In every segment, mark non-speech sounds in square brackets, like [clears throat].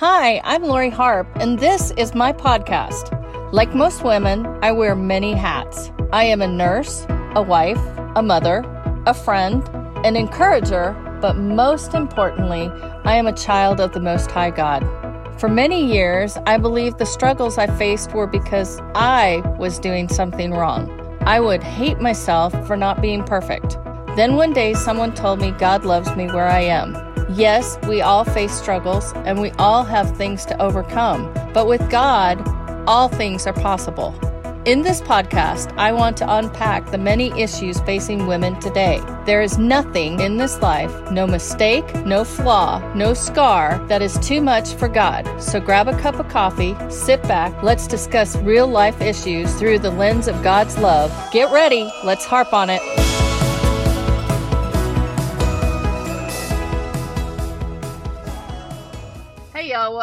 Hi, I'm Lori Harp, and this is my podcast. Like most women, I wear many hats. I am a nurse, a wife, a mother, a friend, an encourager, but most importantly, I am a child of the Most High God. For many years, I believed the struggles I faced were because I was doing something wrong. I would hate myself for not being perfect. Then one day, someone told me God loves me where I am. Yes, we all face struggles and we all have things to overcome, but with God, all things are possible. In this podcast, I want to unpack the many issues facing women today. There is nothing in this life, no mistake, no flaw, no scar, that is too much for God. So grab a cup of coffee, sit back, let's discuss real life issues through the lens of God's love. Get ready, let's harp on it.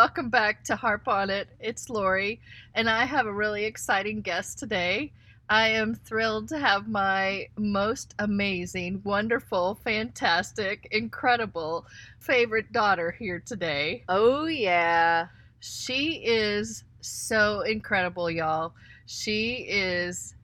Welcome back to Harp on It. It's Lori, and I have a really exciting guest today. I am thrilled to have my most amazing, wonderful, fantastic, incredible favorite daughter here today. Oh yeah. She is so incredible, y'all. She is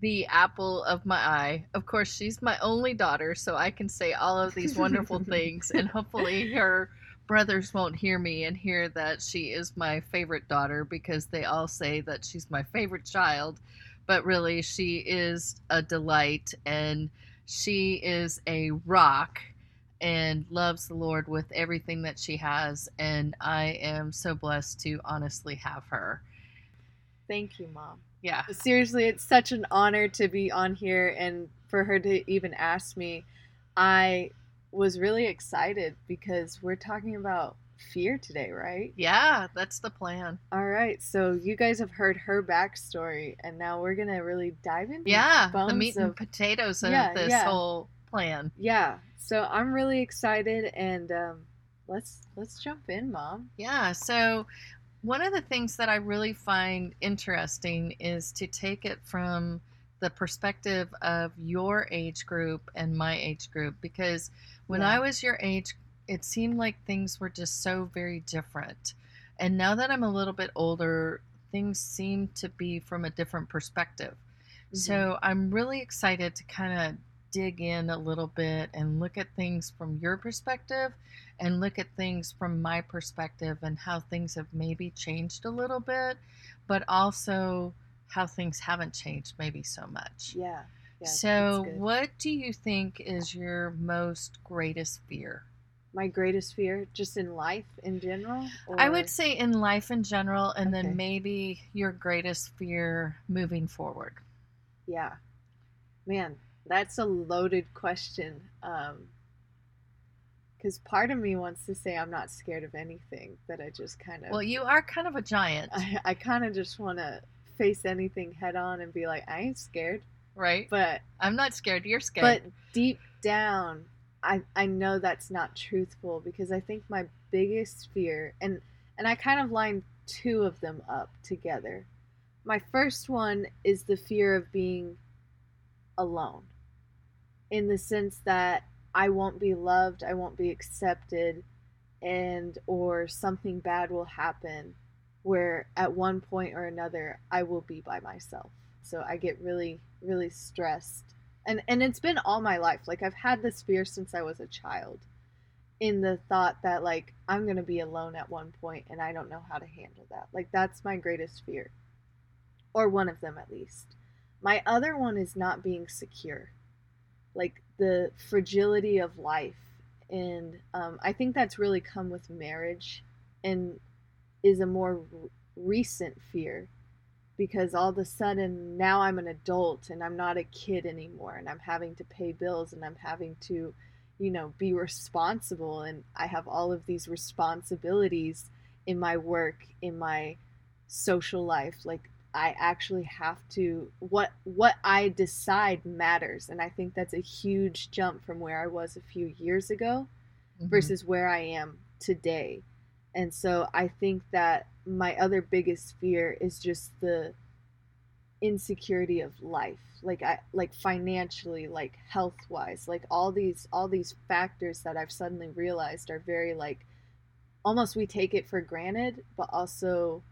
the apple of my eye. Of course, she's my only daughter, so I can say all of these wonderful [laughs] things, and hopefully, her brothers won't hear me and hear that she is my favorite daughter because they all say that she's my favorite child. But really, she is a delight and she is a rock and loves the Lord with everything that she has. And I am so blessed to honestly have her. Thank you, mom. Yeah. Seriously, it's such an honor to be on here and for her to even ask me. I was really excited because we're talking about fear today, right? Yeah, that's the plan. All right. So you guys have heard her backstory, and now we're gonna really dive into Yeah, the bones meat and of- potatoes of Yeah, this yeah. whole plan. yeah. So I'm really excited, and um, let's let's jump in, mom. Yeah, so one of the things that I really find interesting is to take it from the perspective of your age group and my age group because when Yeah. I was your age, it seemed like things were just so very different. And now that I'm a little bit older, things seem to be from a different perspective. Mm-hmm. So I'm really excited to kind of dig in a little bit and look at things from your perspective and look at things from my perspective and how things have maybe changed a little bit, but also how things haven't changed maybe so much. yeah. yeah so, what do you think is your most greatest fear? my greatest fear, just in life in general. I would say in life in general, and Okay. then maybe your greatest fear moving forward. Yeah. Man, that's a loaded question. Um, because part of me wants to say I'm not scared of anything, that I just kind of, Well, you are kind of a giant, [laughs] I, I kind of just want to face anything head on and be like, I ain't scared. right? But, I'm not scared. You're scared. but deep down, I, I know that's not truthful because I think my biggest fear, and, and I kind of lined two of them up together. My first one is the fear of being alone in the sense that I won't be loved, I won't be accepted, and or something bad will happen where at one point or another I will be by myself. So I get really really stressed. And and it's been all my life. Like I've had this fear since I was a child in the thought that like I'm going to be alone at one point and I don't know how to handle that. Like that's my greatest fear. Or one of them at least. My other one is not being secure like the fragility of life and um, i think that's really come with marriage and is a more r- recent fear because all of a sudden now i'm an adult and i'm not a kid anymore and i'm having to pay bills and i'm having to you know be responsible and i have all of these responsibilities in my work in my social life like I actually have to what what I decide matters and I think that's a huge jump from where I was a few years ago Mhm. versus where I am today. And so I think that my other biggest fear is just the insecurity of life like i like financially like health wise like all these all these factors that i've suddenly realized are very like almost we take it for granted, but also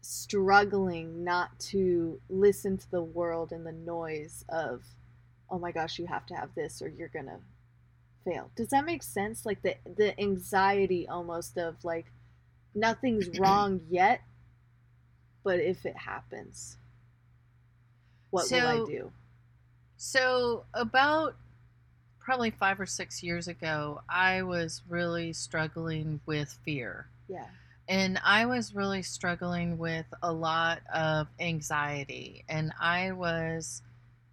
struggling not to listen to the world and the noise of oh my gosh you have to have this or you're gonna fail does that make sense like the the anxiety almost of like nothing's [clears throat] wrong yet but if it happens what will i do So, about probably five or six years ago, I was really struggling with fear. yeah And I was really struggling with a lot of anxiety. And I was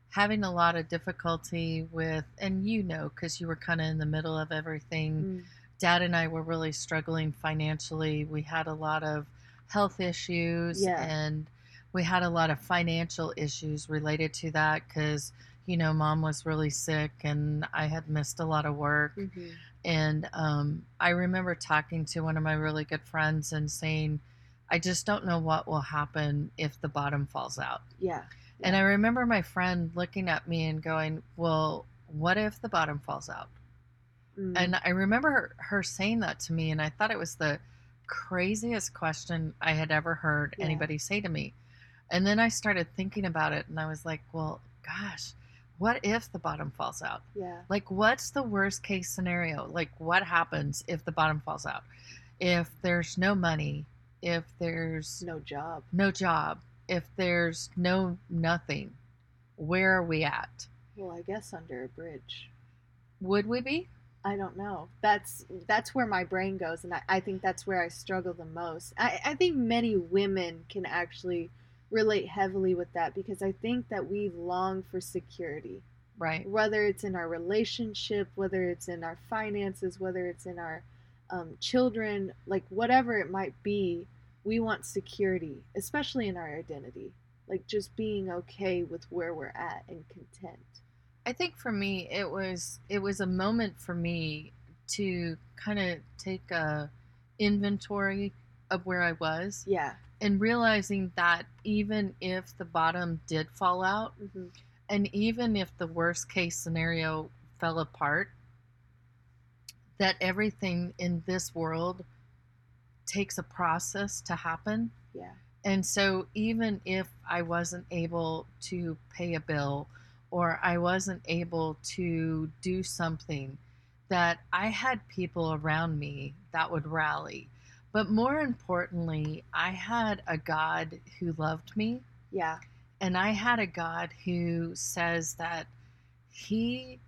having a lot of difficulty with, and you know, because you were kind of in the middle of everything. Mm, Dad and I were really struggling financially. We had a lot of health issues Yeah. and we had a lot of financial issues related to that because, you know, mom was really sick and I had missed a lot of work. mhm. And um, I remember talking to one of my really good friends and saying, I just don't know what will happen if the bottom falls out. yeah And I remember my friend looking at me and going, Well, what if the bottom falls out? Mm, And I remember her, her saying that to me, and I thought it was the craziest question I had ever heard Yeah. anybody say to me. And then I started thinking about it, and I was like, well, gosh, what if the bottom falls out? yeah Like, what's the worst case scenario? Like, what happens if the bottom falls out? If there's no money, if there's no job no job, if there's no nothing, where are we at? well i guess under a bridge Would we be? I don't know. That's that's where my brain goes, and I, I think that's where I struggle the most. I, I think many women can actually relate heavily with that because I think that we long for security, Right. whether it's in our relationship, whether it's in our finances, whether it's in our um, children, like whatever it might be. We want security, especially in our identity, like just being okay with where we're at and content. I think for me it was it was a moment for me to kind of take a inventory of where I was Yeah. and realizing that even if the bottom did fall out hmm and even if the worst case scenario fell apart that everything in this world takes a process to happen Yeah. and so, even if I wasn't able to pay a bill or I wasn't able to do something, that I had people around me that would rally. But more importantly, I had a God who loved me, Yeah. and I had a God who says that He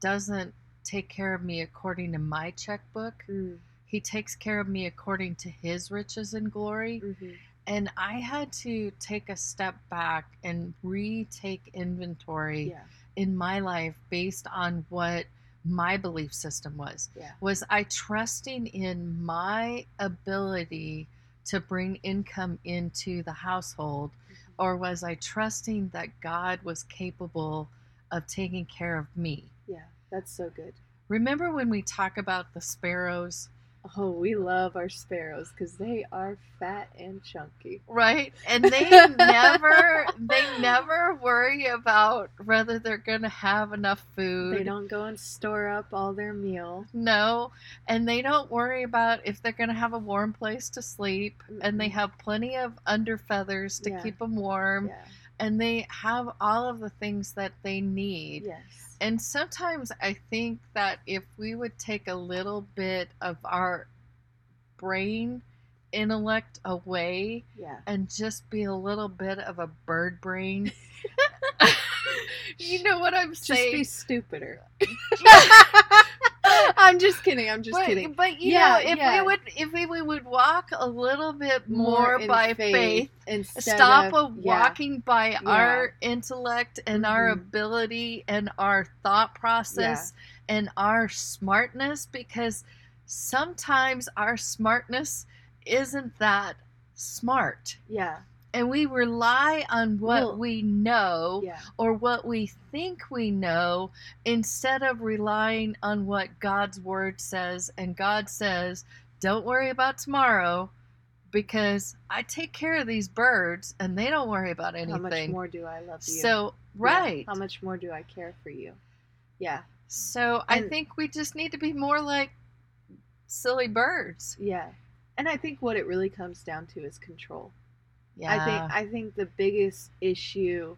doesn't take care of me according to my checkbook. Mm. He takes care of me according to His riches and glory. hmm And I had to take a step back and retake inventory Yeah. in my life based on what my belief system was. Yeah. Was I trusting in my ability to bring income into the household, or was I trusting that God was capable of taking care of me? Yeah. That's so good. Remember when we talk about the sparrows? Oh, we love our sparrows because they are fat and chunky. right and [laughs] they never they never worry about whether they're gonna have enough food They don't go and store up all their meal. no and they don't worry about if they're gonna have a warm place to sleep and they have plenty of under feathers to Yeah. keep them warm Yeah. and they have all of the things that they need Yes. And sometimes i think that if we would take a little bit of our brain intellect away Yeah. and just be a little bit of a bird brain. [laughs] [laughs] you know what I'm saying? Just be stupider. [laughs] [laughs] I'm just kidding. I'm just but, kidding. but you Yeah, know, if yeah. we would if we, we would walk a little bit more, in by faith, instead stop of, yeah. walking by our intellect and our Mhm. ability and our thought process and our smartness because sometimes our smartness isn't that smart. Yeah. And we rely on what Well, we know Yeah. or what we think we know instead of relying on what God's word says. And God says, Don't worry about tomorrow because I take care of these birds and they don't worry about anything. How much more do I love you? So, Yeah. right. How much more do I care for you? Yeah. So, I think we just need to be more like silly birds. Yeah. And I think what it really comes down to is control. Yeah. I think I think the biggest issue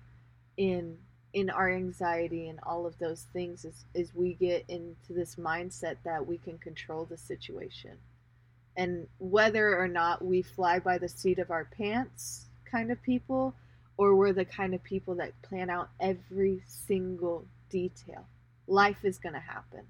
in in our anxiety and all of those things is is we get into this mindset that we can control the situation. And whether or not we fly by the seat of our pants kind of people or we're the kind of people that plan out every single detail. Life is going to happen.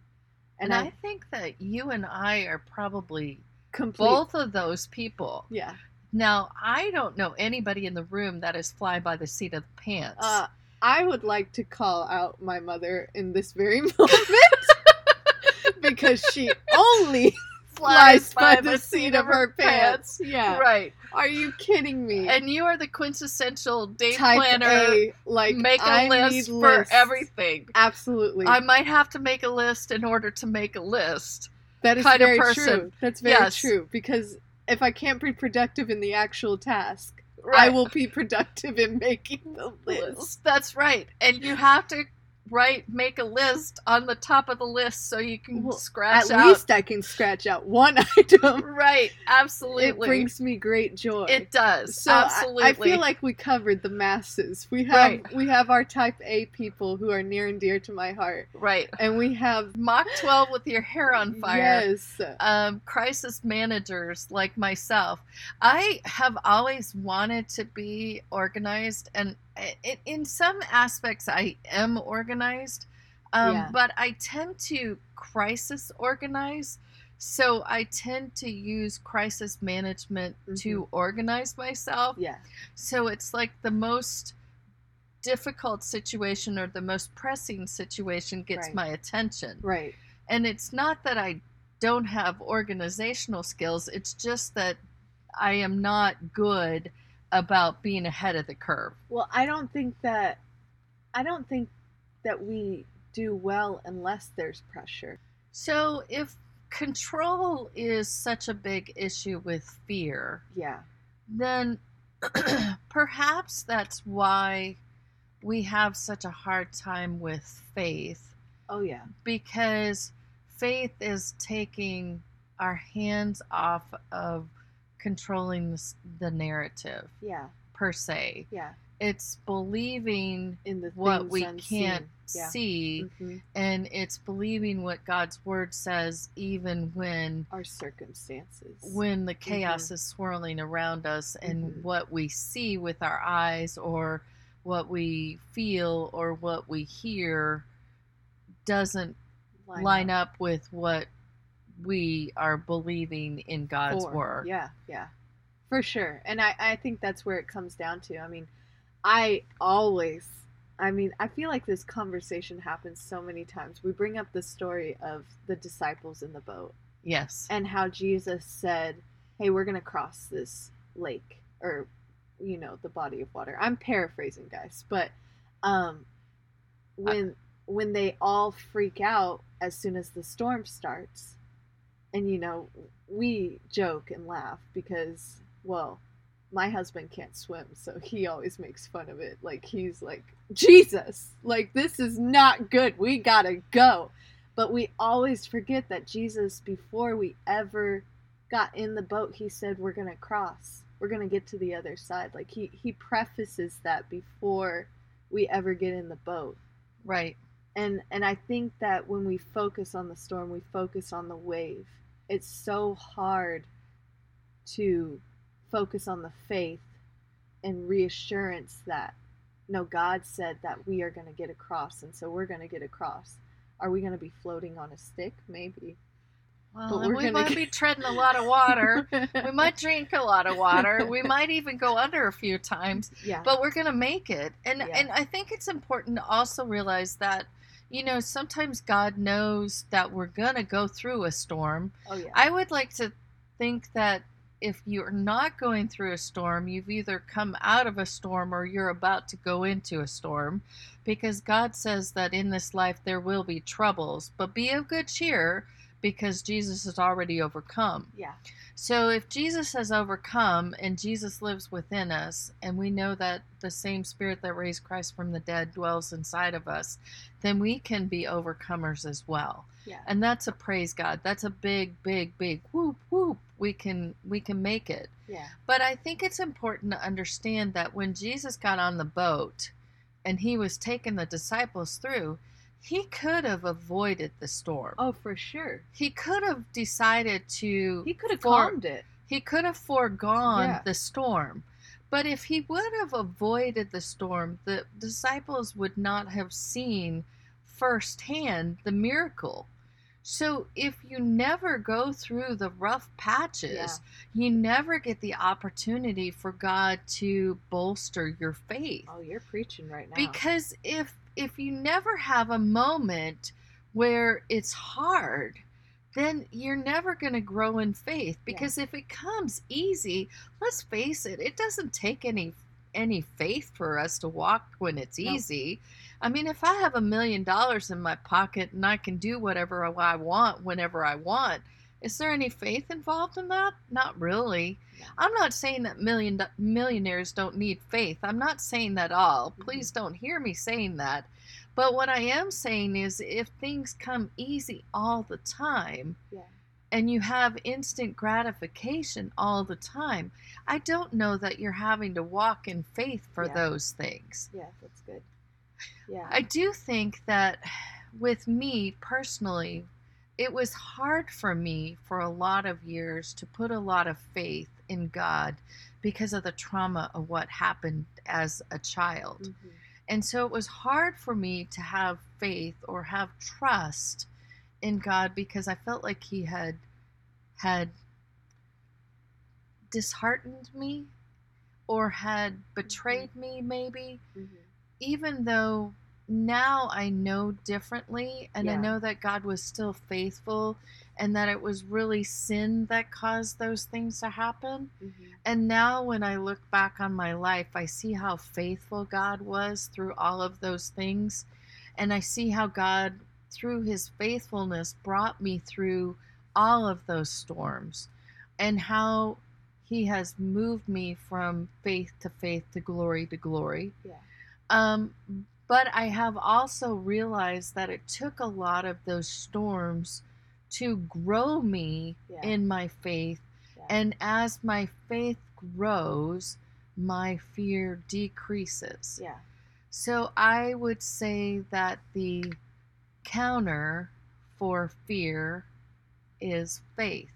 and I, think that you and I are probably complete both of those people. yeah. Now, I don't know anybody in the room that is fly by the seat of the pants. Uh, I would like to call out my mother in this very [laughs] moment [laughs] because she only [laughs] flies by the seat of her pants. Yeah. Right. Are you kidding me? And you are the quintessential day Type planner. A, like make a I list for lists. everything. Absolutely. I might have to make a list in order to make a list. that is very true. That's very Yes. true because if I can't be productive in the actual task, I will be [laughs] productive in making the list. That's right. And you have to write make a list on the top of the list so you can Well, scratch At out. least I can scratch out one [laughs] item. right. Absolutely. It brings me great joy. It does. So I- absolutely. I, feel like we covered the masses. We have Right. we have our type A people who are near and dear to my heart, right. and we have Mach 12 with your hair on [gasps] fire. Yes, um, crisis managers like myself. I have always wanted to be organized, and i- in some aspects, I am organized. Um, Yeah. But I tend to crisis organize. So I tend to use crisis management to organize myself. yeah, So it's like the most difficult situation or the most pressing situation gets Right. my attention. right. And it's not that I don't have organizational skills, it's just that I am not good about being ahead of the curve. Well, I don't think that I don't think that we do well unless there's pressure. So if control is such a big issue with fear, Yeah, then [clears throat] perhaps that's why we have such a hard time with faith oh yeah, because faith is taking our hands off of controlling the, the narrative yeah, per se. yeah. It's believing In the what we unseen. can't Yeah. see, Mhm. and it's believing what God's word says, even when Our circumstances. when the chaos is swirling around us, and Mhm. what we see with our eyes, or what we feel, or what we hear, doesn't line, up. with what we are believing in God's for. word. Yeah, yeah, for sure. And I, I think that's where it comes down to. I mean, I always, I mean, I feel like this conversation happens so many times. We bring up the story of the disciples in the boat Yes. and how Jesus said, "Hey, we're gonna cross this lake, or you know, the body of water." I'm paraphrasing, guys, but um, when when they all freak out as soon as the storm starts, and you know, we joke and laugh because, well, my husband can't swim, so [laughs] he always makes fun of it. Like he's like, Jesus, like this is not good. We gotta go. But we always forget that Jesus, before we ever got in the boat, he said, We're gonna cross. We're gonna get to the other side. Like he, he prefaces that before we ever get in the boat. Right. And and I think that when we focus on the storm, we focus on the wave. It's so hard to focus on the faith and reassurance that no, God said that we are going to get across, and so we're going to get across. Are we going to be floating on a stick? Maybe. Well, But gonna might get- be treading a lot of water. we might [laughs] drink a lot of water. We might even go under a few times, yeah. but we're going to make it. And Yeah. and I think it's important to also realize that you know, sometimes God knows that we're going to go through a storm. oh yeah. I would like to think that if you're not going through a storm, you've either come out of a storm or you're about to go into a storm because God says that in this life there will be troubles, but be of good cheer because Jesus has already overcome. yeah. So if Jesus has overcome and Jesus lives within us, and we know that the same spirit that raised Christ from the dead dwells inside of us, then we can be overcomers as well. Yeah. And that's a praise God. That's a big, big, big whoop whoop. We can we can make it. yeah. But I think it's important to understand that when Jesus got on the boat and he was taking the disciples through, he could have avoided the storm. Oh, for sure. He could have decided to He could have For- calmed it. he could have foregone Yeah. the storm. But if he would have avoided the storm, the disciples would not have seen firsthand the miracle. So if you never go through the rough patches, you never get the opportunity for God to bolster your faith. Oh, you're preaching right now. Because if if you never have a moment where it's hard, then you're never going to grow in faith. Because if it comes easy, let's face it, it doesn't take any any faith for us to walk when it's easy. I mean, if I have a million dollars in my pocket and I can do whatever I want whenever I want, is there any faith involved in that? Not really. I'm not saying that million millionaires don't need faith. I'm not saying that all. Mm-hmm. Please don't hear me saying that. But what I am saying is if things come easy all the time yeah. and you have instant gratification all the time, I don't know that you're having to walk in faith for Yeah. those things. Yeah, that's good. Yeah. I do think that with me personally, it was hard for me for a lot of years to put a lot of faith in God because of the trauma of what happened as a child. Mhm. And so it was hard for me to have faith or have trust in God because I felt like he had had disheartened me or had betrayed me maybe Mhm. even though now I know differently and I know that God was still faithful and that it was really sin that caused those things to happen. Mhm. And now when I look back on my life, I see how faithful God was through all of those things. And I see how God, through his faithfulness, brought me through all of those storms and how he has moved me from faith to faith to glory to glory. Yeah. Um, but I have also realized that it took a lot of those storms to grow me Yeah. in my faith. Yeah. And as my faith grows, my fear decreases. Yeah. So I would say that the counter for fear is faith.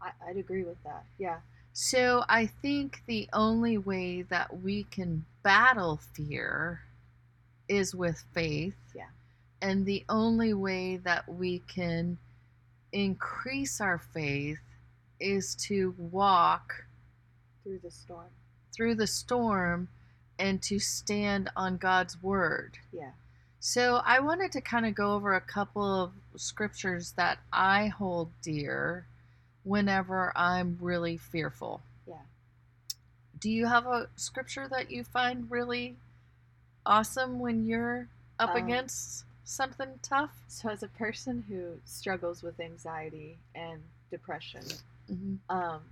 I, I'd agree with that. Yeah. So I think the only way that we can battle fear is with faith. Yeah. And the only way that we can increase our faith is to walk Through the storm. through the storm and to stand on God's word. Yeah. So I wanted to kind of go over a couple of scriptures that I hold dear whenever I'm really fearful. Yeah. Do you have a scripture that you find really awesome when you're up Um, against something tough? So, as a person who struggles with anxiety and depression, hmm um,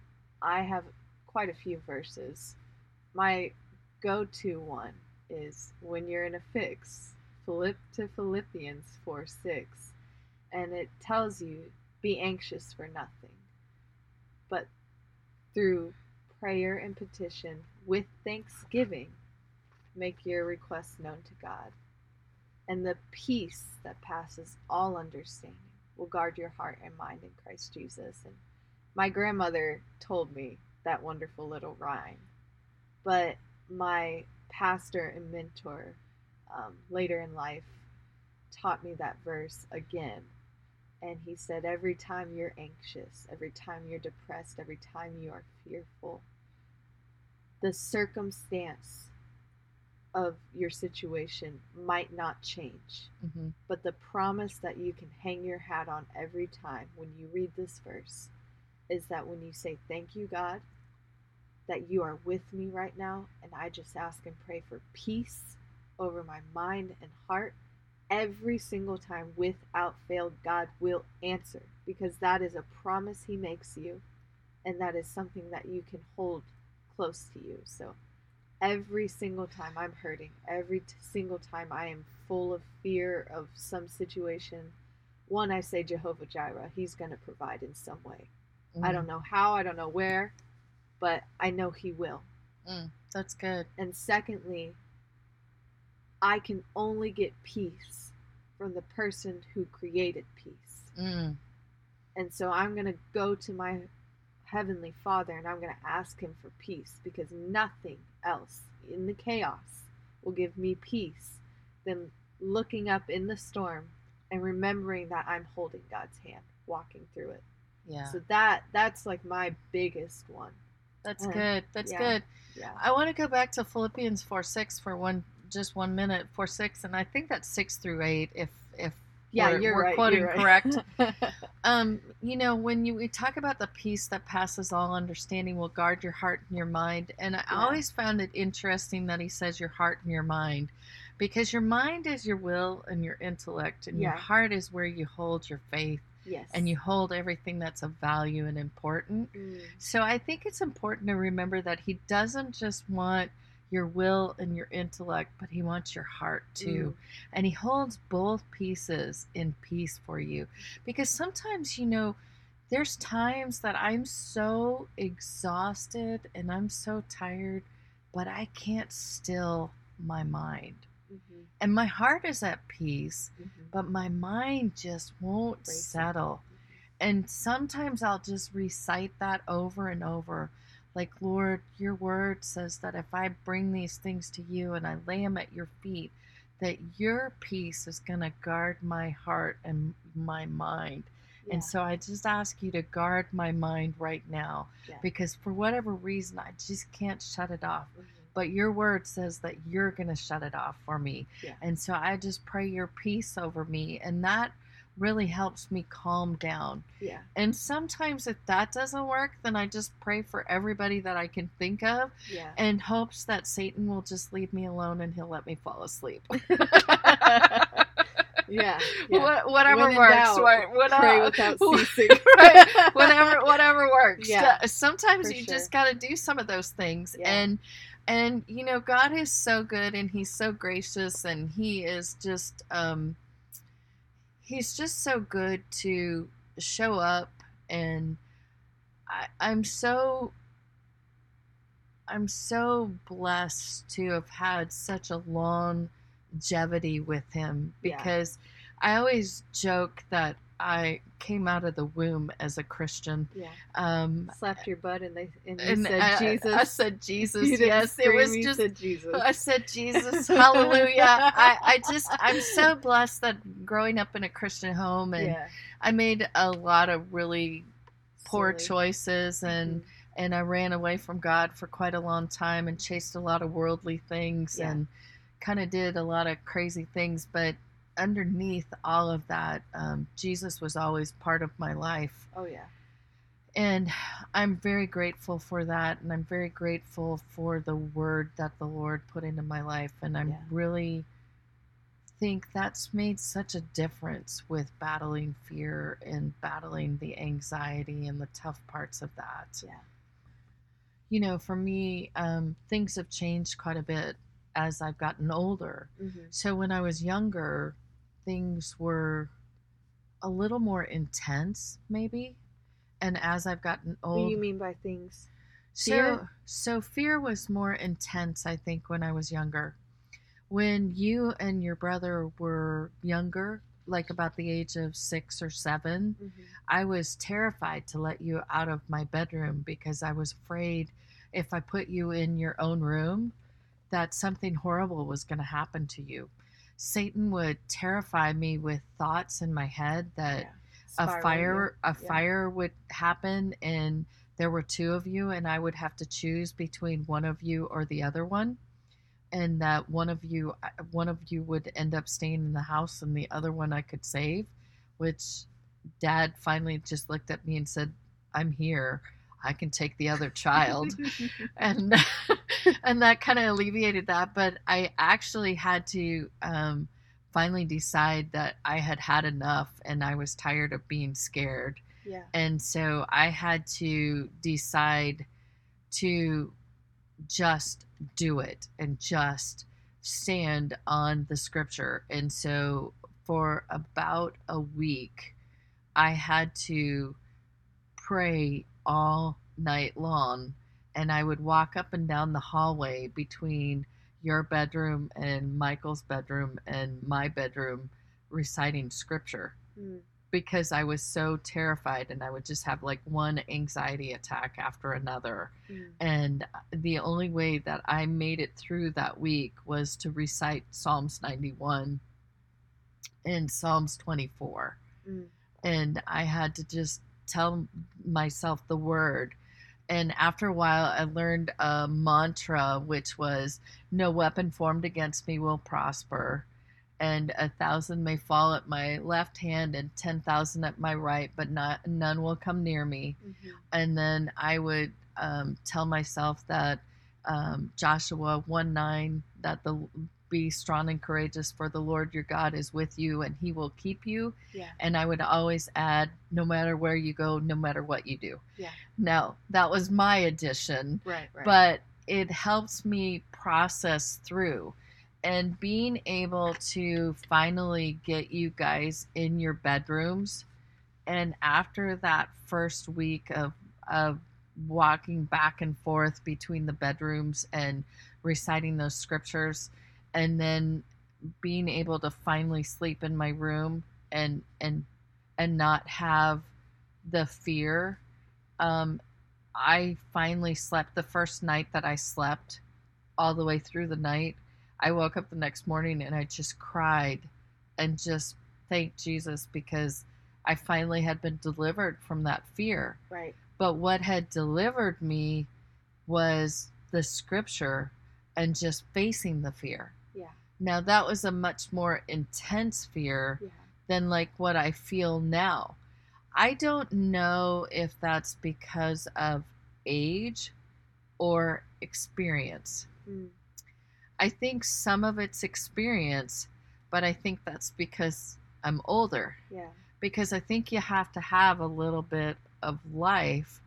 I have quite a few verses. My go to one is when you're in a fix, flip to Philippians 4 6, and it tells you, be anxious for nothing, but through prayer and petition with thanksgiving, make your requests known to God. And the peace that passes all understanding will guard your heart and mind in Christ Jesus. And my grandmother told me that wonderful little rhyme, but my pastor and mentor um, later in life taught me that verse again. And he said, Every time you're anxious, every time you're depressed, every time you are fearful, the circumstance of your situation might not change. hmm But the promise that you can hang your hat on every time when you read this verse is that when you say, Thank you, God, that you are with me right now, and I just ask and pray for peace over my mind and heart, every single time without fail, God will answer because that is a promise He makes you, and that is something that you can hold close to you. So, every single time I'm hurting, every t- single time I am full of fear of some situation, one, I say Jehovah Jireh. He's going to provide in some way. Mm-hmm. I don't know how, I don't know where, but I know He will. Mm, that's good. And secondly, I can only get peace from the person who created peace. Mm, And so I'm going to go to my Heavenly Father and I'm going to ask Him for peace because nothing else in the chaos will give me peace than looking up in the storm and remembering that I'm holding God's hand, walking through it. yeah, So that that's like my biggest one. that's uh, good. That's yeah. good. Yeah. I want to go back to Philippians four six for one, just one minute. Four six, and I think that's six through eight. If Yeah, we're, you're we're right. quoting you're right. correct. [laughs] Um, you know, when you we talk about the peace that passes all understanding will guard your heart and your mind, and I Yeah. always found it interesting that he says your heart and your mind, because your mind is your will and your intellect, and your heart is where you hold your faith yes. and you hold everything that's of value and important. Mm, So I think it's important to remember that he doesn't just want your will and your intellect, but he wants your heart too. And he holds both pieces in peace for you. Because sometimes, you know, there's times that I'm so exhausted and I'm so tired, but I can't still my mind. mhm, And my heart is at peace, mhm. but my mind just won't Racing. settle. And sometimes I'll just recite that over and over. Like, Lord, your word says that if I bring these things to you and I lay them at your feet, that your peace is going to guard my heart and my mind. Yeah. And so I just ask you to guard my mind right now Yeah. because for whatever reason, I just can't shut it off. Mhm. But your word says that you're going to shut it off for me. Yeah. And so I just pray your peace over me. And that really helps me calm down. Yeah. And sometimes if that doesn't work, then I just pray for everybody that I can think of Yeah. and hopes that Satan will just leave me alone and he'll let me fall asleep. [laughs] [laughs] Yeah. What, whatever works. doubt, right, what- Pray without [laughs] ceasing. right. Whatever whatever works. Yeah, Sometimes you sure. just got to do some of those things Yeah. and and you know God is so good and he's so gracious and he is just um he's just so good to show up and I, I'm so I'm so blessed to have had such a longevity with him Yeah. because I always joke that I came out of the womb as a Christian. Yeah. Um, Slapped your butt and they and and said I, Jesus. I said Jesus. [laughs] Yes, it was just. said Jesus. I said Jesus, [laughs] hallelujah. I, I just, I'm so blessed that growing up in a Christian home and yeah. I made a lot of really poor Silly. choices and Mhm. and I ran away from God for quite a long time and chased a lot of worldly things Yeah. and kind of did a lot of crazy things. But underneath all of that, um, Jesus was always part of my life. Oh yeah. And I'm very grateful for that. And I'm very grateful for the word that the Lord put into my life. And I'm Yeah. really think that's made such a difference with battling fear and battling the anxiety and the tough parts of that. Yeah. You know, for me, um, things have changed quite a bit as I've gotten older. hmm So when I was younger, things were a little more intense, maybe. And as I've gotten old, What do you mean by things? so fear? so fear was more intense, I think, when I was younger. When you and your brother were younger, like about the age of six or 7 hmm I was terrified to let you out of my bedroom because I was afraid if I put you in your own room that something horrible was going to happen to you. Satan would terrify me with thoughts in my head that a Spiraling. fire a Yeah. fire would happen and there were two of you and I would have to choose between one of you or the other one and that one of you uh, one of you would end up staying in the house and the other one I could save which dad finally just looked at me and said I'm here I can take the other child [laughs] and [laughs] [laughs] and that kind of alleviated that but i actually had to um, finally decide that i had had enough and i was tired of being scared yeah. and so i had to decide to just do it and just stand on the scripture and so for about a week, I had to pray all night long. And I would walk up and down the hallway between your bedroom and Michael's bedroom and my bedroom reciting scripture Mm. because I was so terrified and I would just have like one anxiety attack after another. Mm. And the only way that I made it through that week was to recite Psalms 91 and Psalms 24. Mm. And I had to just tell myself the word. And after a while, I learned a mantra, which was No weapon formed against me will prosper. And a thousand may fall at my left hand and 10,000 at my right, but not, none will come near me Mhm. and then I would um, tell myself that um, Joshua 1 9, that the be strong and courageous, for the Lord your God is with you and he will keep you. Yeah. And I would always add, no matter where you go, no matter what you do. Yeah. Now, that was my addition, Right. Right. but it helps me process through. And being able to finally get you guys in your bedrooms, and after that first week of of walking back and forth between the bedrooms and reciting those scriptures, and then being able to finally sleep in my room and and and not have the fear um, I finally slept the first night that I slept all the way through the night. I woke up the next morning and I just cried and just thanked Jesus because I finally had been delivered from that fear. right. But what had delivered me was the scripture and just facing the fear. Now, that was a much more intense fear Yeah. than like what I feel now. I don't know if that's because of age or experience. Mm. I think some of it's experience, but I think that's because I'm older. Yeah. Because I think you have to have a little bit of life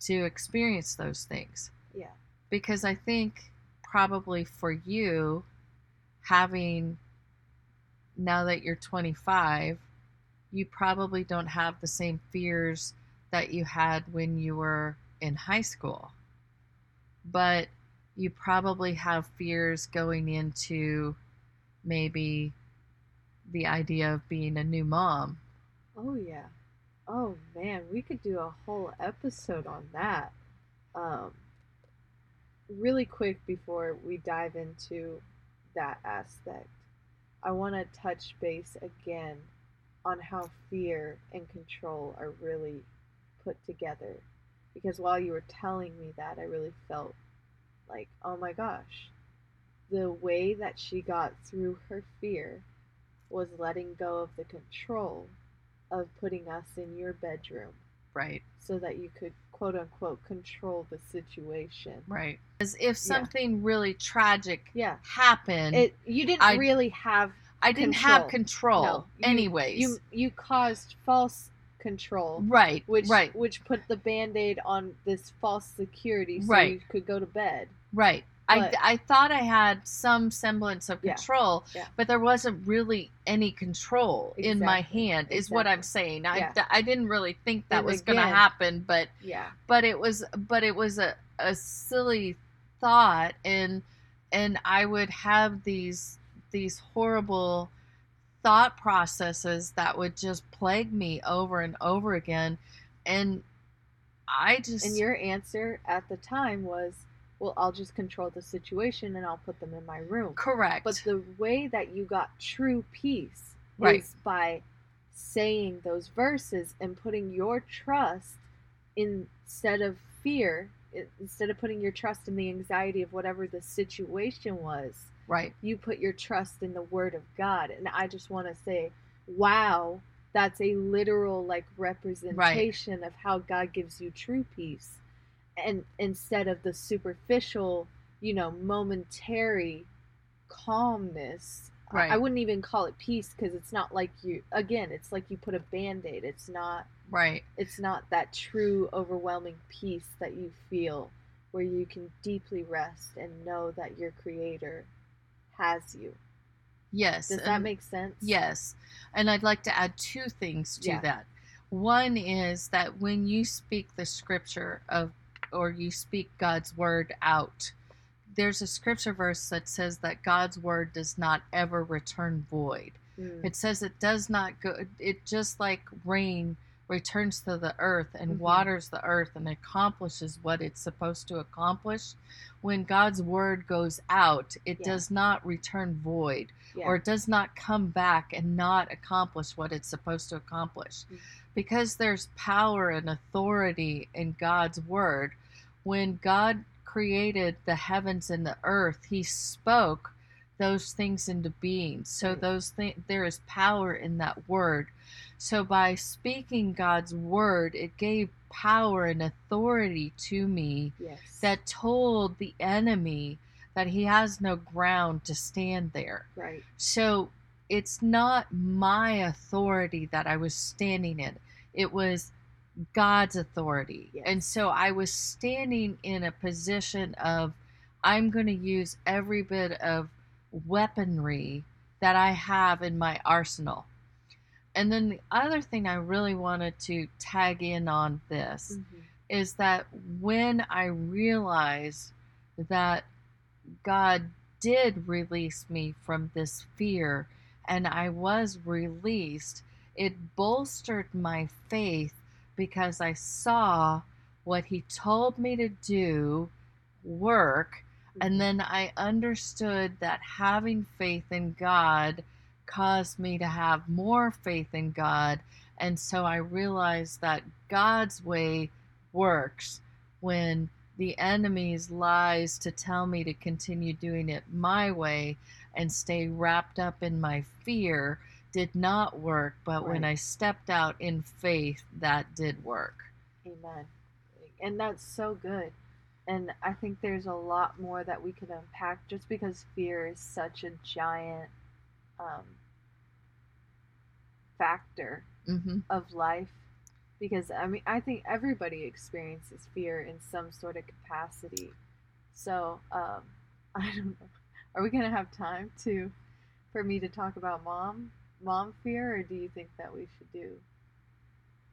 to experience those things. Yeah. Because I think probably for you, having now that you're 25, you probably don't have the same fears that you had when you were in high school. But you probably have fears going into maybe the idea of being a new mom. Oh yeah. Oh man, we could do a whole episode on that. Um, really quick before we dive into that aspect, I want to touch base again on how fear and control are really put together. Because while you were telling me that, I really felt like, oh my gosh, the way that she got through her fear was letting go of the control of putting us in your bedroom Right, so that you could quote unquote control the situation. right. As if something really tragic Yeah. happened, It you didn't I- really have I didn't have control. control. no, you- anyways. You you caused false control right, which right, which put the band-aid on this false security so Right. you could go to bed. right. I, I thought I had some semblance of control, yeah. but there wasn't really any control in my hand, is what I'm saying. I, Yeah. I didn't really think that And was going to happen, but Yeah. but it was but it was a, a silly thought and and I would have these these horrible thought processes that would just plague me over and over again and I just And your answer at the time was, "Well, I'll just control the situation and I'll put them in my room." correct But the way that you got true peace Right. is by saying those verses and putting your trust instead of fear, instead of putting your trust in the anxiety of whatever the situation was, right you put your trust in the word of God. And I just want to say, wow, that's a literal like representation of how God gives you true peace. And instead of the superficial, you know, momentary calmness. I- Right. I wouldn't even call it peace because it's not like you again, it's like you put a band-aid. It's not right it's not that true overwhelming peace that you feel where you can deeply rest and know that your creator has you Yes. Does that make sense? Yes. And I'd like to add two things to Yeah. that. One is that when you speak the scripture of, or you speak God's word out, there's a scripture verse that says that God's word does not ever return void. Mm, It says it does not go, it just like rain returns to the earth and Mhm. waters the earth and accomplishes what it's supposed to accomplish. When God's word goes out, it Yeah. does not return void yeah. or it does not come back and not accomplish what it's supposed to accomplish. Mhm. Because there's power and authority in God's word. When God created the heavens and the earth, he spoke those things into being. So mm. those things there is power in that word. So by speaking God's word, it gave power and authority to me yes. that told the enemy that he has no ground to stand there. right. So it's not my authority that I was standing in, it was God's authority. Yes. And so I was standing in a position of I'm going to use every bit of weaponry that I have in my arsenal. And then the other thing I really wanted to tag in on this Mhm. is that when I realized that God did release me from this fear and I was released, it bolstered my faith because I saw what He told me to do work. And mm-hmm. then I understood that having faith in God caused me to have more faith in God. And so I realized that God's way works when the enemy's lies to tell me to continue doing it my way and stay wrapped up in my fear did not work. But when I stepped out in faith, that did work. Amen. And that's so good. And I think there's a lot more that we could unpack just because fear is such a giant um, factor hmm of life. Because, I mean, I think everybody experiences fear in some sort of capacity. So, um, [laughs] I don't know. Are we going to have time to, for me to talk about mom, mom fear, or do you think that we should do?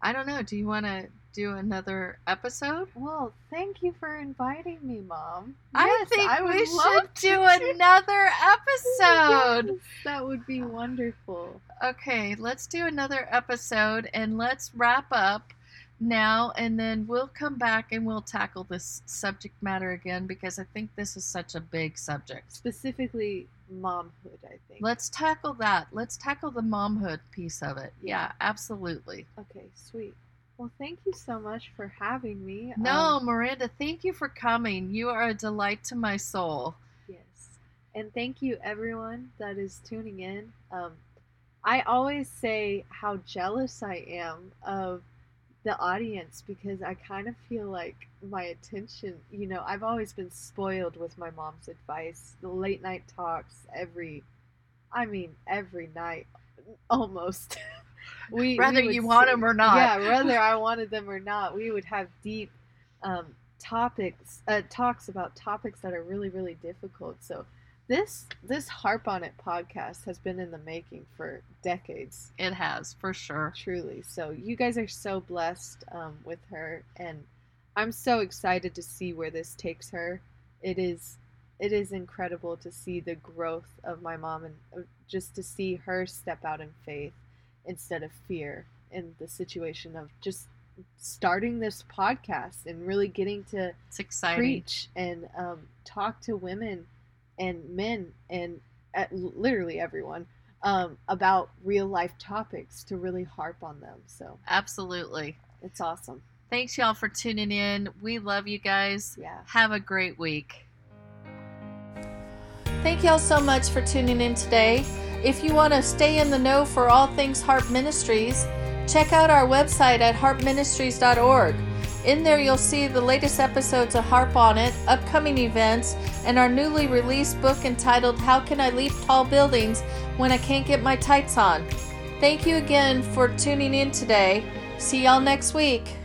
I don't know. Do you want to do another episode? Well, thank you for inviting me, Mom. I Yes, think I we should do another [laughs] episode. Yes, that would be wonderful. Okay, let's do another episode and let's wrap up now and then we'll come back and we'll tackle this subject matter again because I think this is such a big subject. Specifically, momhood, I think. Let's tackle that. Let's tackle the momhood piece of it. Yeah, absolutely. Okay, sweet. Well, thank you so much for having me. No, Um, Myrranda, thank you for coming. You are a delight to my soul. yes. And thank you, everyone that is tuning in. Um, I always say how jealous I am of the audience because I kind of feel like my attention, you know, I've always been spoiled with my mom's advice. The late night talks every, I mean, every night, almost. [laughs] we Whether we you want sit- 'em or not. Yeah, whether [laughs] I wanted them or not, we would have deep um, topics, uh, talks about topics that are really, really difficult. So this this harp on it podcast has been in the making for decades It has, for sure. truly so you guys are so blessed um, with her and i'm so excited to see where this takes her it is it is incredible to see the growth of my mom and uh, just to see her step out in faith instead of fear in the situation of just starting this podcast and really getting to It's exciting. preach and um, talk to women and men and uh, literally everyone um, about real life topics to really harp on them. So Absolutely. it's awesome. Thanks, y'all, for tuning in. We love you guys. Yeah. Have a great week. Thank y'all so much for tuning in today. If you want to stay in the know for all things Harp Ministries, check out our website at harpministries.org. In there, you'll see the latest episodes of Harp on It, upcoming events, and our newly released book entitled How Can I Leap Tall Buildings When I Can't Get My Tights On? Thank you again for tuning in today. See y'all next week.